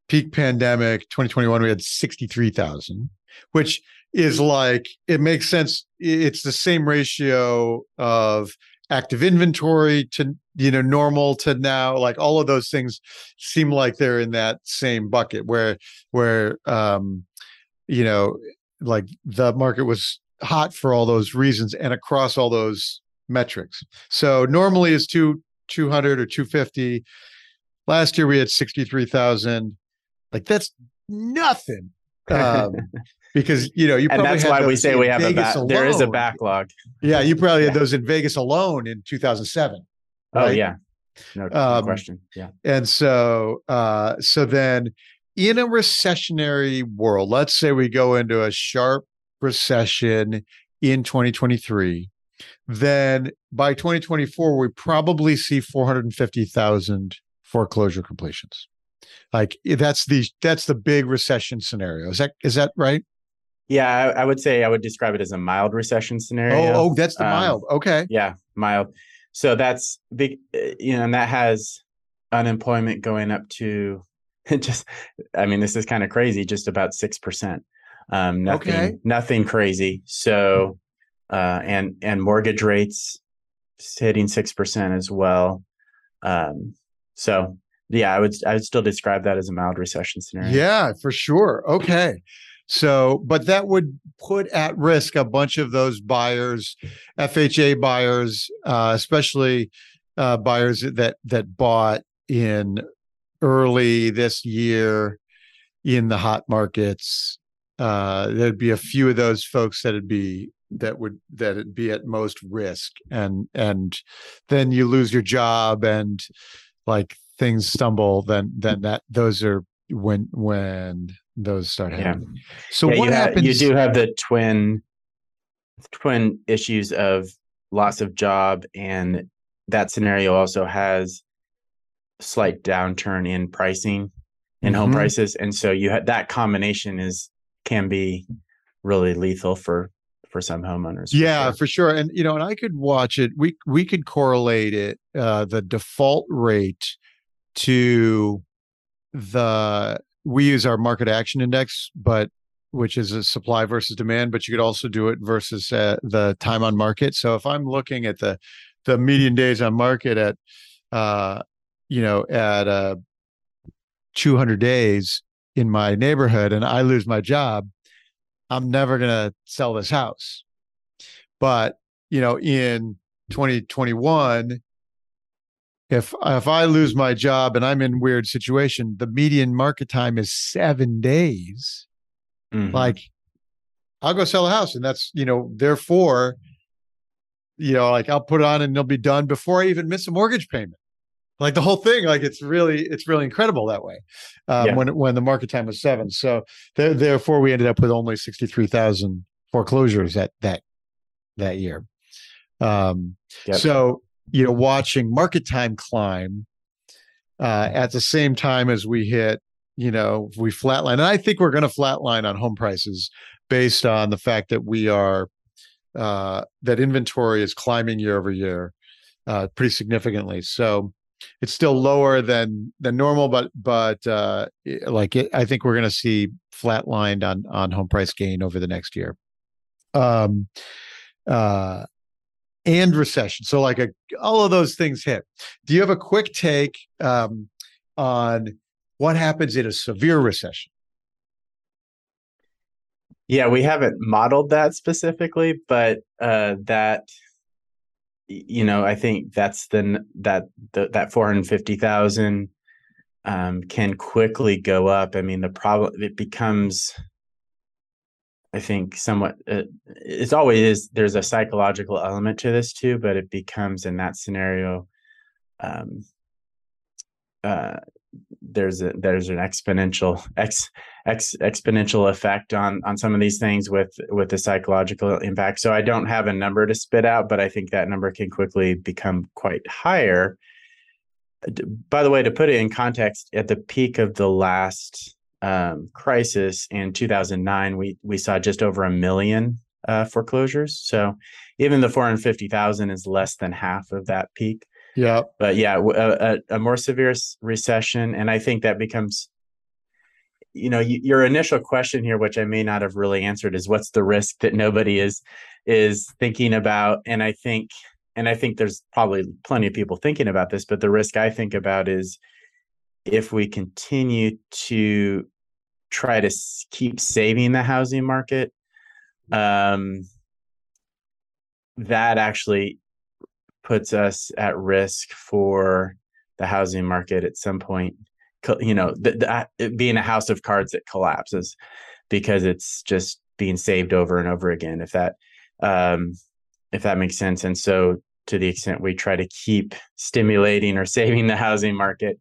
peak pandemic 2021 we had 63,000 which is like it makes sense. It's the same ratio of active inventory to you know normal to now. Like all of those things seem like they're in that same bucket where where um you know like the market was hot for all those reasons and across all those metrics. So normally is two 200 or 250 last year we had 63,000 like that's nothing. Um, because you know you and that's why we say we have Vegas a ba- there is a backlog. Yeah, you probably yeah. had those in Vegas alone in 2007. Right? Oh yeah, no, no um, question. Yeah, and so uh, so then in a recessionary world, let's say we go into a sharp recession in 2023, then by 2024 we probably see 450,000 foreclosure completions. Like that's the that's the big recession scenario. Is that is that right? Yeah, I, I would say I would describe it as a mild recession scenario. Oh, oh that's the um, mild. Okay. Yeah, mild. So that's big, uh, you know, and that has unemployment going up to just. I mean, this is kind of crazy. Just about six percent. Um, nothing, okay. nothing crazy. So, uh, and and mortgage rates hitting six percent as well. Um, so yeah, I would I would still describe that as a mild recession scenario. Yeah, for sure. Okay. So, but that would put at risk a bunch of those buyers, FHA buyers, uh, especially uh, buyers that that bought in early this year in the hot markets. Uh, there'd be a few of those folks that'd be that would that it'd be at most risk and and then you lose your job and like things stumble then then that those are when when those start Yeah. happening so Yeah, what you, ha- happens you do have the twin twin issues of loss of job and that scenario also has slight downturn in pricing in home Mhm. prices and so you had that combination is can be really lethal for for some homeowners for yeah sure. for sure and you know and i could watch it we we could correlate it uh the default rate to the we use our market action index but which is a supply versus demand but you could also do it versus uh, the time on market. So if i'm looking at the the median days on market at uh you know at uh 200 days in my neighborhood and i lose my job i'm never going to sell this house. But you know in 2021 if if i lose my job and i'm in weird situation the median market time is 7 days Mhm. like i'll go sell a house and that's you know therefore you know like i'll put it on and it'll be done before i even miss a mortgage payment like the whole thing like it's really it's really incredible that way um, Yeah. when when the market time was seven so there, therefore we ended up with only 63000 foreclosures that that that year um Yep. so you know watching market time climb uh at the same time as we hit you know we flatline. And i think we're going to flatline on home prices based on the fact that we are uh that inventory is climbing year over year uh pretty significantly. So it's still lower than than normal but but uh like it, i think we're going to see flatlined on on home price gain over the next year. Um uh and recession. So like a, all of those things hit. Do you have a quick take um on what happens in a severe recession? Yeah, we haven't modeled that specifically, but uh, that you know, I think that's the that the, that four hundred fifty thousand um, can quickly go up. I mean, the problem it becomes, I think, somewhat. Uh, it's always. There's a psychological element to this too, but it becomes in that scenario. Um, uh, there's a there's an exponential ex, ex exponential effect on on some of these things with with the psychological impact. So I don't have a number to spit out, but I think that number can quickly become quite higher. By the way, to put it in context, at the peak of the last um, crisis in 2009, we we saw just over a million uh, foreclosures. So even the 450,000 is less than half of that peak yeah but yeah, a, a, more severe recession, and I think that becomes, you know, your initial question here, which I may not have really answered, is what's the risk that nobody is is thinking about? And I think, and I think there's probably plenty of people thinking about this, but the risk I think about is if we continue to try to keep saving the housing market, um, that actually puts us at risk for the housing market at some point. You know, th- that it being a house of cards that collapses because it's just being saved over and over again. If that, um, if that makes sense, and so to the extent we try to keep stimulating or saving the housing market,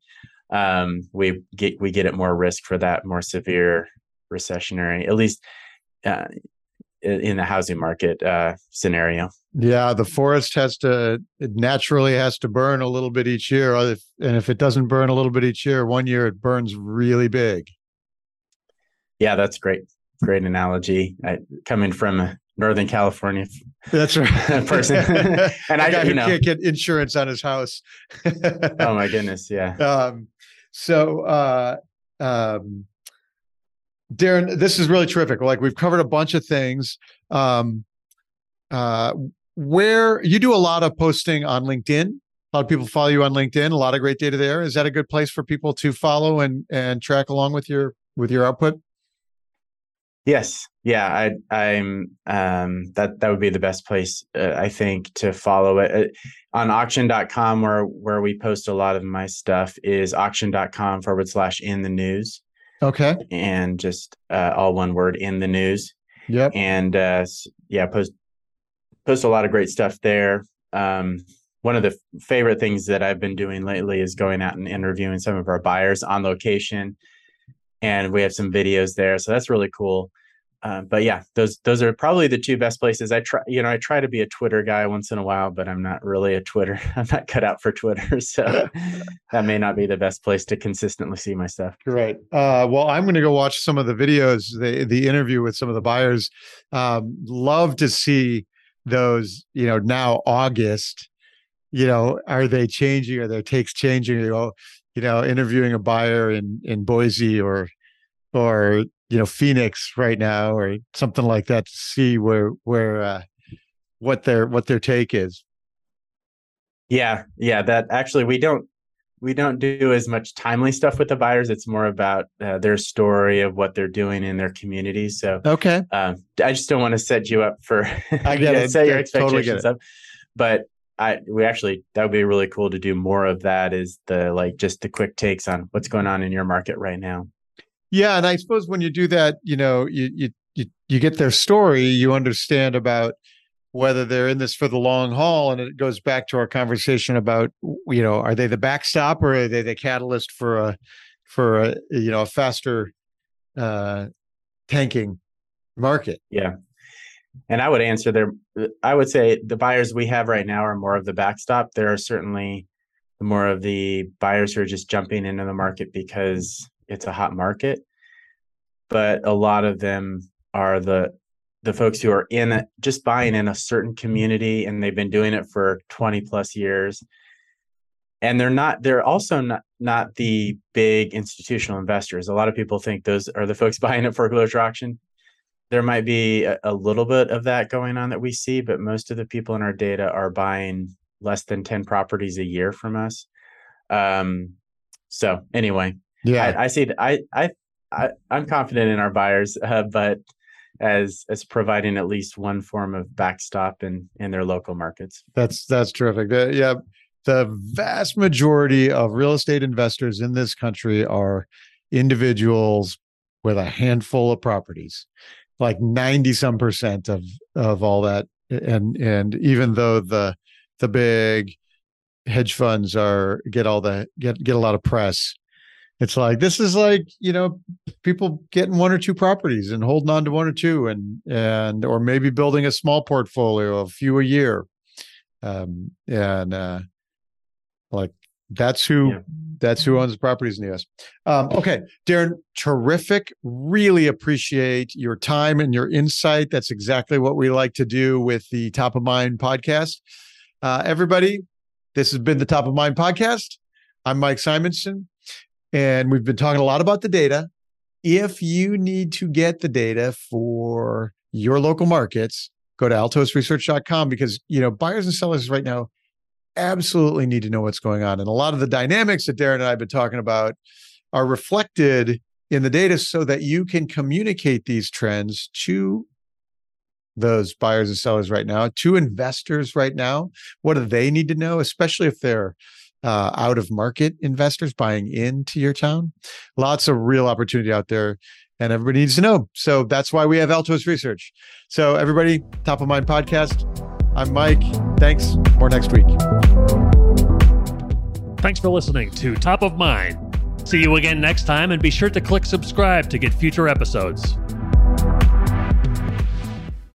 um, we get we get at more risk for that more severe recessionary, at least uh, in the housing market uh, scenario. Yeah, the forest has to it naturally has to burn a little bit each year. If, and if it doesn't burn a little bit each year, one year it burns really big. Yeah, that's great. Great analogy. I, coming from Northern California That's right. person, and I, guy you who know, can't get insurance on his house. oh my goodness, yeah, um, so, uh, um, Daren, this is really terrific. Like we've covered a bunch of things. Um, uh, where you do a lot of posting on LinkedIn. A lot of people follow you on LinkedIn. A lot of great data there. Is that a good place for people to follow and and track along with your with your output? Yes, yeah. I, I'm um, that that would be the best place, uh, I think, to follow it uh, on auction.com, where where we post a lot of my stuff is auction.com forward slash in the news, Okay. and just uh, all one word in the news. Yep. and uh yeah post post a lot of great stuff there. Um, one of the favorite things that I've been doing lately is going out and interviewing some of our buyers on location, and we have some videos there, so that's really cool. Uh, but yeah, those those are probably the two best places. I try, you know, I try to be a Twitter guy once in a while, but I'm not really a Twitter. I'm not cut out for Twitter, so that may not be the best place to consistently see my stuff. Great. Uh, well, I'm going to go watch some of the videos, the the interview with some of the buyers. Um, love to see those. You know, now August. You know, are they changing? Are their takes changing? You know, you know, interviewing a buyer in in Boise or or you know Phoenix right now or something like that to see where where uh, what their what their take is. Yeah, yeah. That actually we don't we don't do as much timely stuff with the buyers. It's more about uh, their story of what they're doing in their community. So okay, um, I just don't want to set you up for I get it. set your expectations totally up. But I we actually that would be really cool to do more of that. Is the like just the quick takes on what's going on in your market right now. Yeah, and I suppose when you do that, you know, you you you, you get their story, you understand about whether they're in this for the long haul and it goes back to our conversation about you know are they the backstop or are they the catalyst for a for a you know a faster uh tanking market yeah and i would answer there i would say the buyers we have right now are more of the backstop. There are certainly more of the buyers who are just jumping into the market because it's a hot market, but a lot of them are the the folks who are in it, just buying in a certain community and they've been doing it for 20 plus years. And they're not they're also not not the big institutional investors. A lot of people think those are the folks buying at foreclosure auction there might be a, a, little bit of that going on that we see but most of the people in our data are buying less than 10 properties a year from us um so anyway yeah, I, I see. I, I, I, am confident in our buyers, uh, but as as providing at least one form of backstop in in their local markets. That's that's terrific. The, yeah, the vast majority of real estate investors in this country are individuals with a handful of properties, like ninety some percent of of all that. And and even though the the big hedge funds are get all the get get a lot of press it's like this is like you know people getting one or two properties and holding on to one or two and and or maybe building a small portfolio of few a year um and uh like that's who yeah. that's who owns the properties in the us um okay Daren terrific. Really appreciate your time and your insight. That's exactly what we like to do with the top of mind podcast. Uh everybody this has been the top of mind podcast. I'm mike Simonsen, and we've been talking a lot about the data. If you need to get the data for your local markets, go to altosresearch.com because, you know, buyers and sellers right now absolutely need to know what's going on. And a lot of the dynamics that Daren and I have been talking about are reflected in the data so that you can communicate these trends to those buyers and sellers right now, to investors right now. What do they need to know, especially if they're uh, out of market investors buying into your town. Lots of real opportunity out there, and everybody needs to know. So that's why we have Altos Research. So, everybody, Top of Mind podcast. I'm Mike. Thanks. More next week. Thanks for listening to Top of Mind. See you again next time, and be sure to click subscribe to get future episodes.